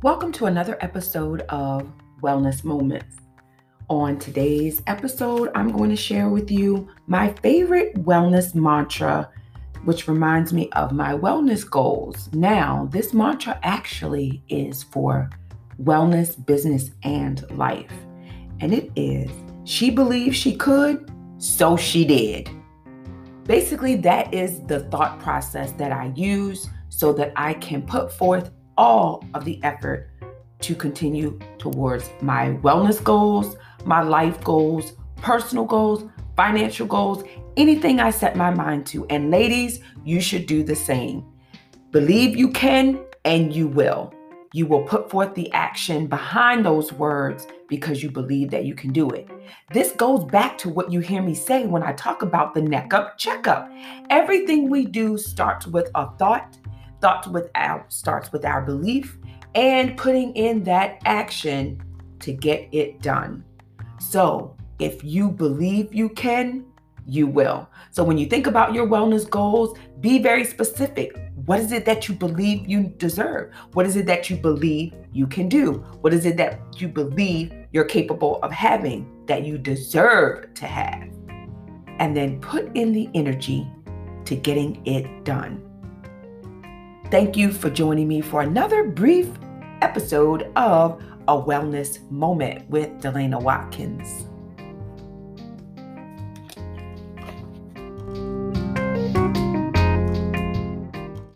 Welcome to another episode of Wellness Moments. On today's episode, I'm going to share with you my favorite wellness mantra, which reminds me of my wellness goals. Now, this mantra actually is for wellness, business, and life. And it is She believed she could, so she did. Basically, that is the thought process that I use so that I can put forth all of the effort to continue towards my wellness goals, my life goals, personal goals, financial goals, anything I set my mind to. And ladies, you should do the same. Believe you can and you will. You will put forth the action behind those words because you believe that you can do it. This goes back to what you hear me say when I talk about the neck up checkup. Everything we do starts with a thought, thought with our starts with our belief and putting in that action to get it done. So, if you believe you can, you will. So, when you think about your wellness goals, be very specific. What is it that you believe you deserve? What is it that you believe you can do? What is it that you believe you're capable of having that you deserve to have? And then put in the energy to getting it done. Thank you for joining me for another brief episode of A Wellness Moment with Delana Watkins.